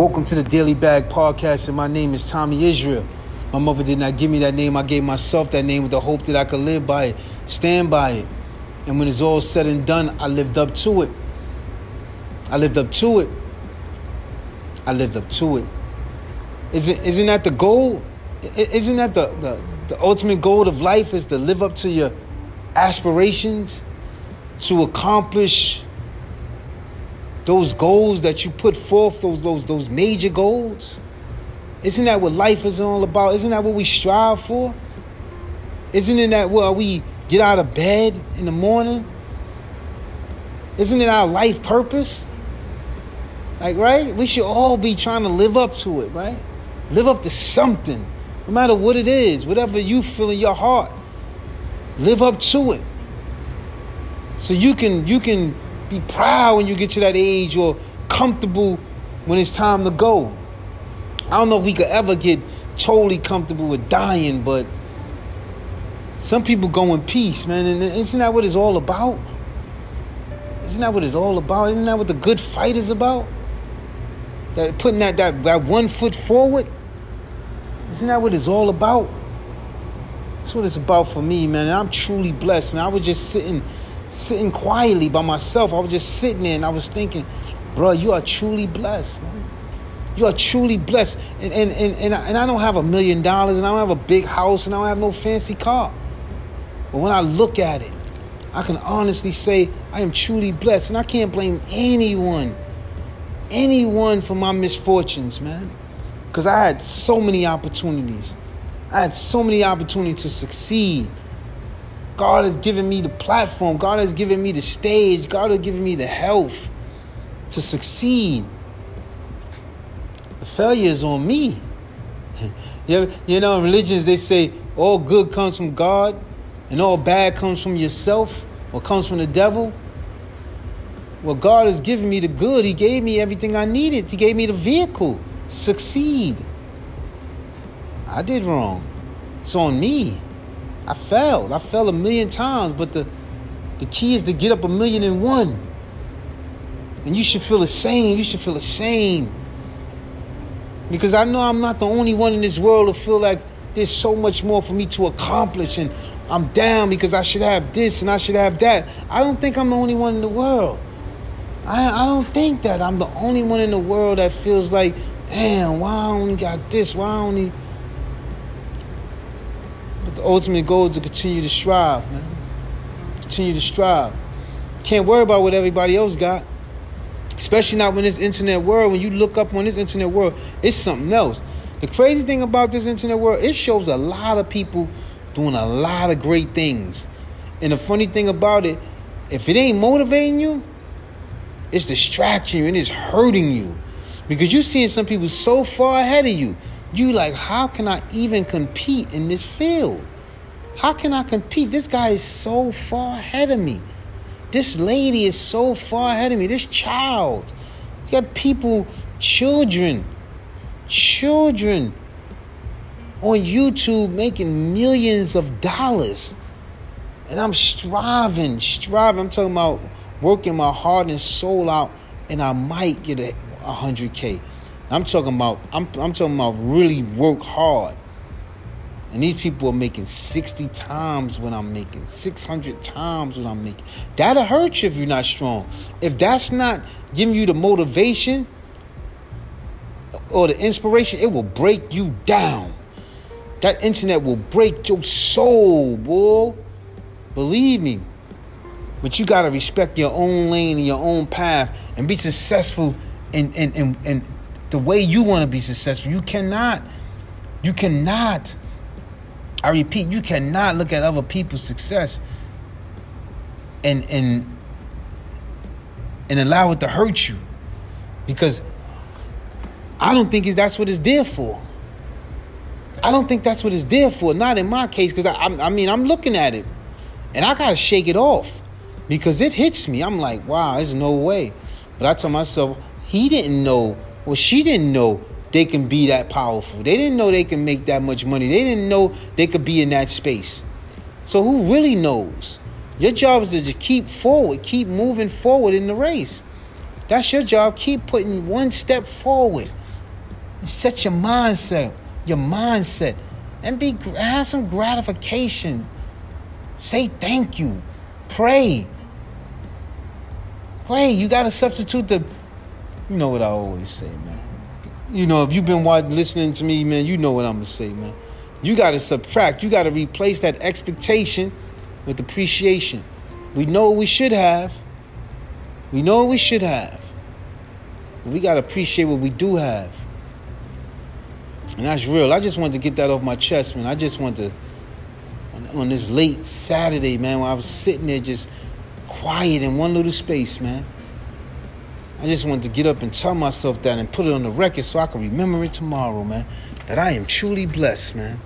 Welcome to the Daily Bag Podcast, and my name is Tommy Israel. My mother did not give me that name. I gave myself that name with the hope that I could live by it, stand by it. And when it's all said and done, I lived up to it. I lived up to it. I lived up to it. Isn't, isn't that the goal? Isn't that the, the, the ultimate goal of life is to live up to your aspirations, to accomplish those goals that you put forth, those those those major goals? Isn't that what life is all about? Isn't that what we strive for? Isn't it that what we get out of bed in the morning? Isn't it our life purpose? Like, right? We should all be trying to live up to it, right? Live up to something, no matter what it is, whatever you feel in your heart. Live up to it. So you can you can be proud when you get to that age or comfortable when it's time to go. I don't know if we could ever get totally comfortable with dying, but some people go in peace, man. And isn't that what it's all about? Isn't that what it's all about? Isn't that what the good fight is about? That putting that, that, that one foot forward? Isn't that what it's all about? That's what it's about for me, man. And I'm truly blessed, man. I was just sitting sitting quietly by myself. I was just sitting there and I was thinking, bro, you are truly blessed, man. You are truly blessed. And, and, and, and, I, and I don't have a million dollars and I don't have a big house and I don't have no fancy car. But when I look at it, I can honestly say I am truly blessed. And I can't blame anyone, anyone for my misfortunes, man. Because I had so many opportunities. I had so many opportunities to succeed. God has given me the platform. God has given me the stage. God has given me the health to succeed. The failure is on me. you know, in religions, they say all good comes from God and all bad comes from yourself or comes from the devil. Well, God has given me the good. He gave me everything I needed. He gave me the vehicle succeed. I did wrong. It's on me. I failed. I fell a million times, but the the key is to get up a million and one. And you should feel the same. You should feel the same. Because I know I'm not the only one in this world to feel like there's so much more for me to accomplish and I'm down because I should have this and I should have that. I don't think I'm the only one in the world. I, I don't think that I'm the only one in the world that feels like, damn, why I only got this? Why I only the ultimate goal is to continue to strive, man. Continue to strive. Can't worry about what everybody else got. Especially not when this internet world, when you look up on this internet world, it's something else. The crazy thing about this internet world, it shows a lot of people doing a lot of great things. And the funny thing about it, if it ain't motivating you, it's distracting you and it's hurting you. Because you're seeing some people so far ahead of you. You like, how can I even compete in this field? How can I compete? This guy is so far ahead of me. This lady is so far ahead of me. This child. You got people, children, children on YouTube making millions of dollars. And I'm striving, striving. I'm talking about working my heart and soul out, and I might get a 100K. I'm talking about I'm I'm talking about really work hard. And these people are making 60 times what I'm making, 600 times what I'm making. That'll hurt you if you're not strong. If that's not giving you the motivation or the inspiration, it will break you down. That internet will break your soul, boy. Believe me. But you gotta respect your own lane and your own path and be successful in in, in, in the way you want to be successful. You cannot, you cannot, I repeat, you cannot look at other people's success and and and allow it to hurt you. Because I don't think that's what it's there for. I don't think that's what it's there for. Not in my case, because I, I, I mean, I'm looking at it and I got to shake it off because it hits me. I'm like, wow, there's no way. But I tell myself, he didn't know well, she didn't know they can be that powerful. They didn't know they can make that much money. They didn't know they could be in that space. So who really knows? Your job is to just keep forward, keep moving forward in the race. That's your job. Keep putting one step forward. set your mindset, your mindset, and be have some gratification. Say thank you. Pray. Pray. You got to substitute the. You know what I always say, man. You know, if you've been watching, listening to me, man, you know what I'm gonna say, man. You got to subtract. You got to replace that expectation with appreciation. We know what we should have. We know what we should have. We got to appreciate what we do have. And that's real. I just wanted to get that off my chest, man. I just wanted to, on this late Saturday, man, when I was sitting there just quiet in one little space, man. I just wanted to get up and tell myself that and put it on the record so I can remember it tomorrow, man. That I am truly blessed, man.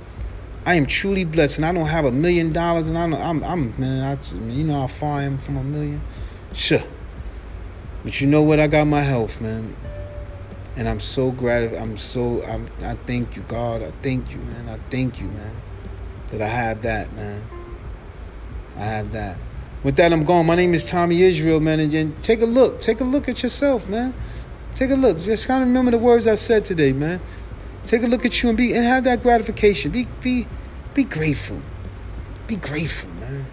I am truly blessed, and I don't have a million dollars, and I know I'm, I'm man. I, you know how far I am from a million. Sure. But you know what? I got my health, man. And I'm so glad. I'm so. I'm, I thank you, God. I thank you, man. I thank you, man, that I have that, man. I have that. With that, I'm gone. My name is Tommy Israel, man. And take a look. Take a look at yourself, man. Take a look. Just kind of remember the words I said today, man. Take a look at you and be and have that gratification. Be be be grateful. Be grateful, man.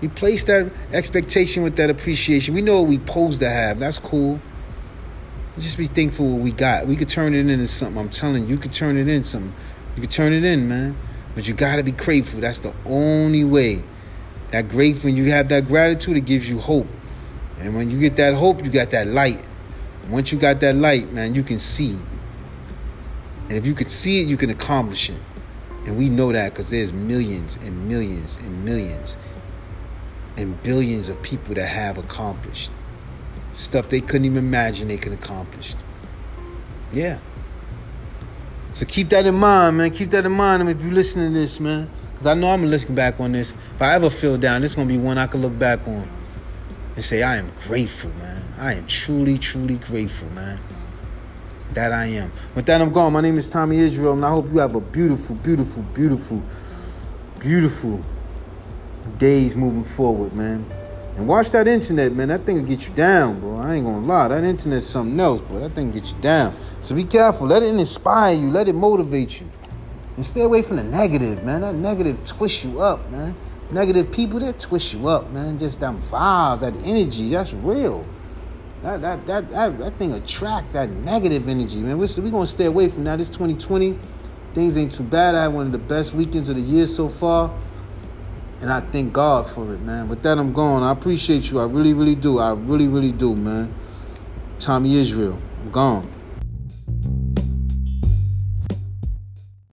Replace that expectation with that appreciation. We know what we pose to have. That's cool. Just be thankful what we got. We could turn it into something. I'm telling you, you could turn it into something. You could turn it in, man. But you gotta be grateful. That's the only way. That grateful, when you have that gratitude, it gives you hope. And when you get that hope, you got that light. Once you got that light, man, you can see. And if you can see it, you can accomplish it. And we know that because there's millions and millions and millions and billions of people that have accomplished stuff they couldn't even imagine they could accomplish. Yeah. So keep that in mind, man. Keep that in mind if you listen to this, man. Because I know I'm looking back on this. If I ever feel down, this is going to be one I can look back on and say, I am grateful, man. I am truly, truly grateful, man. That I am. With that, I'm gone. My name is Tommy Israel, and I hope you have a beautiful, beautiful, beautiful, beautiful days moving forward, man. And watch that internet, man. That thing will get you down, bro. I ain't gonna lie. That internet's something else, bro. That thing get you down. So be careful. Let it inspire you. Let it motivate you. And stay away from the negative, man. That negative twist you up, man. Negative people that twist you up, man. Just that vibes, that energy, that's real. That that that that, that thing attract that negative energy, man. We're, we gonna stay away from that. It's 2020. Things ain't too bad. I had one of the best weekends of the year so far. And I thank God for it, man. With that, I'm going. I appreciate you. I really, really do. I really, really do, man. Tommy Israel. I'm gone.